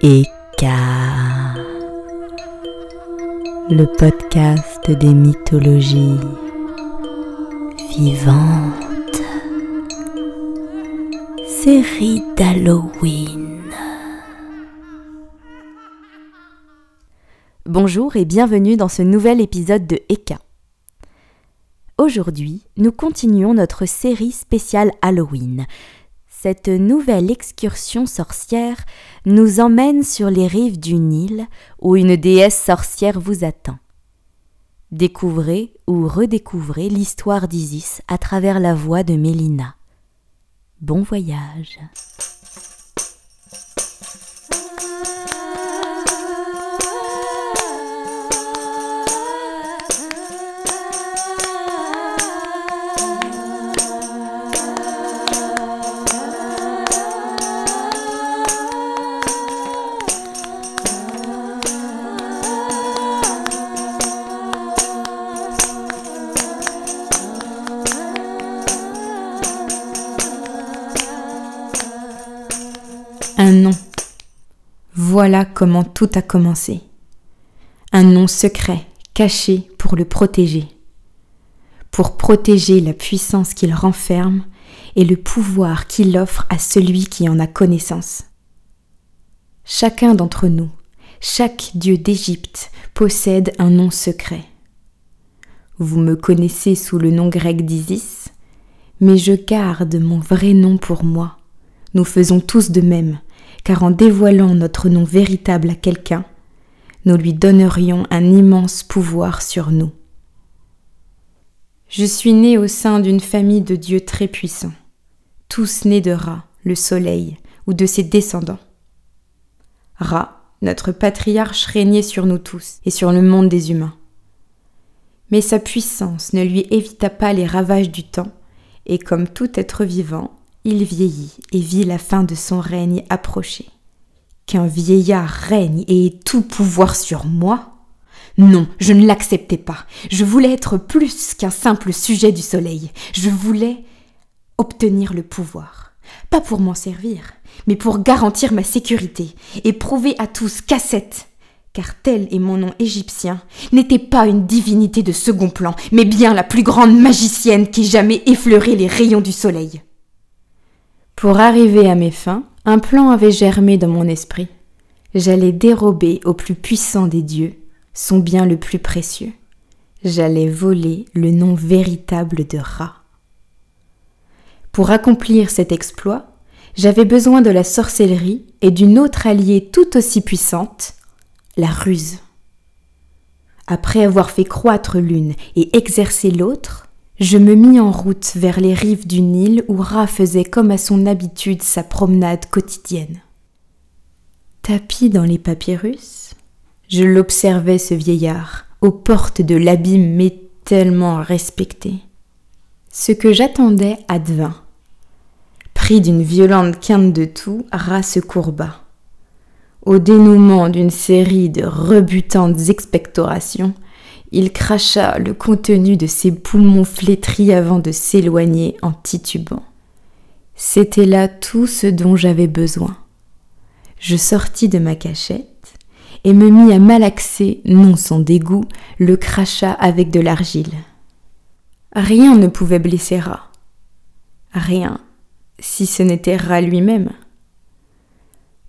Eka, le podcast des mythologies vivantes, série d'Halloween. Bonjour et bienvenue dans ce nouvel épisode de Eka. Aujourd'hui, nous continuons notre série spéciale Halloween. Cette nouvelle excursion sorcière nous emmène sur les rives du Nil où une déesse sorcière vous attend. Découvrez ou redécouvrez l'histoire d'Isis à travers la voix de Mélina. Bon voyage. Un nom. Voilà comment tout a commencé. Un nom secret, caché pour le protéger. Pour protéger la puissance qu'il renferme et le pouvoir qu'il offre à celui qui en a connaissance. Chacun d'entre nous, chaque dieu d'Égypte possède un nom secret. Vous me connaissez sous le nom grec d'Isis, mais je garde mon vrai nom pour moi. Nous faisons tous de même car en dévoilant notre nom véritable à quelqu'un, nous lui donnerions un immense pouvoir sur nous. Je suis né au sein d'une famille de dieux très puissants, tous nés de Ra, le soleil, ou de ses descendants. Ra, notre patriarche, régnait sur nous tous et sur le monde des humains. Mais sa puissance ne lui évita pas les ravages du temps, et comme tout être vivant, il vieillit et vit la fin de son règne approcher. Qu'un vieillard règne et ait tout pouvoir sur moi? Non, je ne l'acceptais pas. Je voulais être plus qu'un simple sujet du soleil. Je voulais obtenir le pouvoir. Pas pour m'en servir, mais pour garantir ma sécurité et prouver à tous qu'Asset, car tel est mon nom égyptien, n'était pas une divinité de second plan, mais bien la plus grande magicienne qui jamais effleuré les rayons du soleil. Pour arriver à mes fins, un plan avait germé dans mon esprit. J'allais dérober au plus puissant des dieux son bien le plus précieux. J'allais voler le nom véritable de Ra. Pour accomplir cet exploit, j'avais besoin de la sorcellerie et d'une autre alliée tout aussi puissante, la ruse. Après avoir fait croître l'une et exercer l'autre, je me mis en route vers les rives du Nil où Ra faisait comme à son habitude sa promenade quotidienne. Tapi dans les papyrus, je l'observais ce vieillard, aux portes de l'abîme mais tellement respecté. Ce que j'attendais advint. Pris d'une violente quinte de tout, Ra se courba. Au dénouement d'une série de rebutantes expectorations, il cracha le contenu de ses poumons flétris avant de s'éloigner en titubant. C'était là tout ce dont j'avais besoin. Je sortis de ma cachette et me mis à malaxer, non sans dégoût, le crachat avec de l'argile. Rien ne pouvait blesser Ra. Rien, si ce n'était Ra lui-même.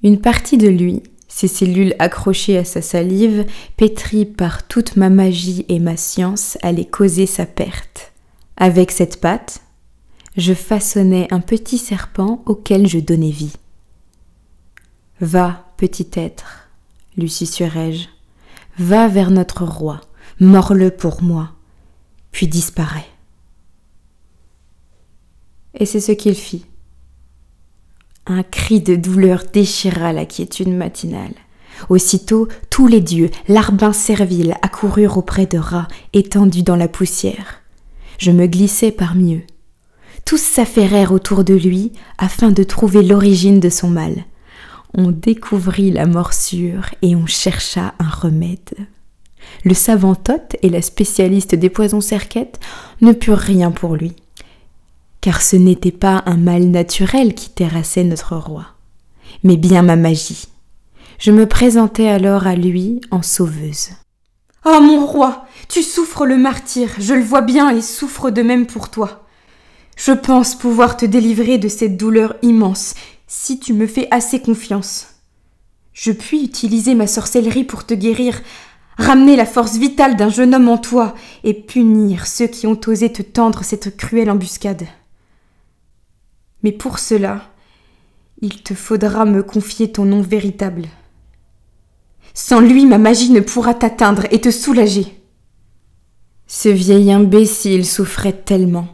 Une partie de lui, ses cellules accrochées à sa salive, pétries par toute ma magie et ma science, allaient causer sa perte. Avec cette patte, je façonnais un petit serpent auquel je donnais vie. Va, petit être, lui susurrai-je, va vers notre roi, mords-le pour moi, puis disparais. Et c'est ce qu'il fit. Un cri de douleur déchira la quiétude matinale. Aussitôt, tous les dieux, larbins serviles, accoururent auprès de Ra, étendus dans la poussière. Je me glissai parmi eux. Tous s'affairèrent autour de lui afin de trouver l'origine de son mal. On découvrit la morsure et on chercha un remède. Le savant Thoth et la spécialiste des poisons cerquettes ne purent rien pour lui car ce n'était pas un mal naturel qui terrassait notre roi, mais bien ma magie. Je me présentai alors à lui en sauveuse. Oh mon roi, tu souffres le martyr, je le vois bien et souffre de même pour toi. Je pense pouvoir te délivrer de cette douleur immense si tu me fais assez confiance. Je puis utiliser ma sorcellerie pour te guérir, ramener la force vitale d'un jeune homme en toi et punir ceux qui ont osé te tendre cette cruelle embuscade. Mais pour cela, il te faudra me confier ton nom véritable. Sans lui, ma magie ne pourra t'atteindre et te soulager. Ce vieil imbécile souffrait tellement.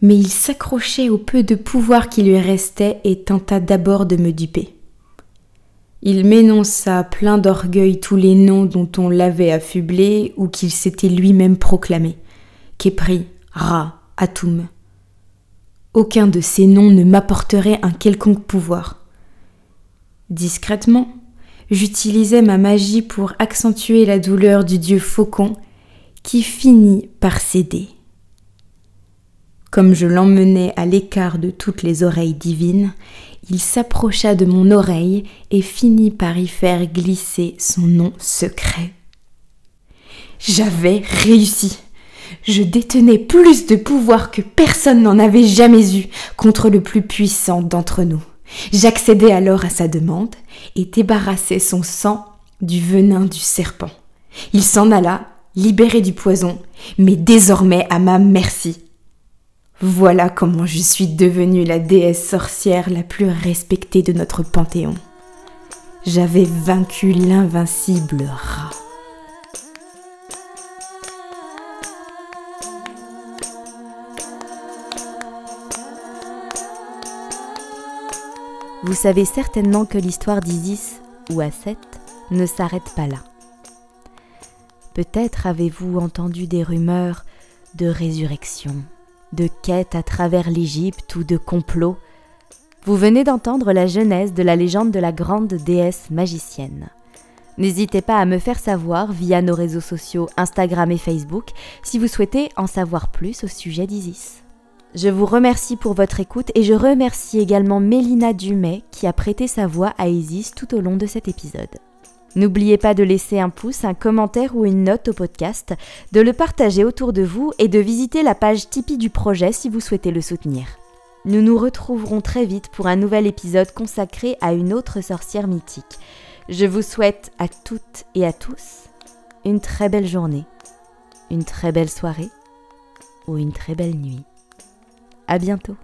Mais il s'accrochait au peu de pouvoir qui lui restait et tenta d'abord de me duper. Il m'énonça plein d'orgueil tous les noms dont on l'avait affublé ou qu'il s'était lui-même proclamé. Képri, Ra, Atum. Aucun de ces noms ne m'apporterait un quelconque pouvoir. Discrètement, j'utilisais ma magie pour accentuer la douleur du dieu faucon qui finit par céder. Comme je l'emmenais à l'écart de toutes les oreilles divines, il s'approcha de mon oreille et finit par y faire glisser son nom secret. J'avais réussi. Je détenais plus de pouvoir que personne n'en avait jamais eu contre le plus puissant d'entre nous. J'accédai alors à sa demande et débarrassai son sang du venin du serpent. Il s'en alla, libéré du poison, mais désormais à ma merci. Voilà comment je suis devenue la déesse sorcière la plus respectée de notre panthéon. J'avais vaincu l'invincible rat. Vous savez certainement que l'histoire d'Isis ou Asset ne s'arrête pas là. Peut-être avez-vous entendu des rumeurs de résurrection, de quête à travers l'Égypte ou de complot. Vous venez d'entendre la genèse de la légende de la grande déesse magicienne. N'hésitez pas à me faire savoir via nos réseaux sociaux Instagram et Facebook si vous souhaitez en savoir plus au sujet d'Isis. Je vous remercie pour votre écoute et je remercie également Mélina Dumay qui a prêté sa voix à Isis tout au long de cet épisode. N'oubliez pas de laisser un pouce, un commentaire ou une note au podcast, de le partager autour de vous et de visiter la page Tipeee du projet si vous souhaitez le soutenir. Nous nous retrouverons très vite pour un nouvel épisode consacré à une autre sorcière mythique. Je vous souhaite à toutes et à tous une très belle journée, une très belle soirée ou une très belle nuit. À bientôt.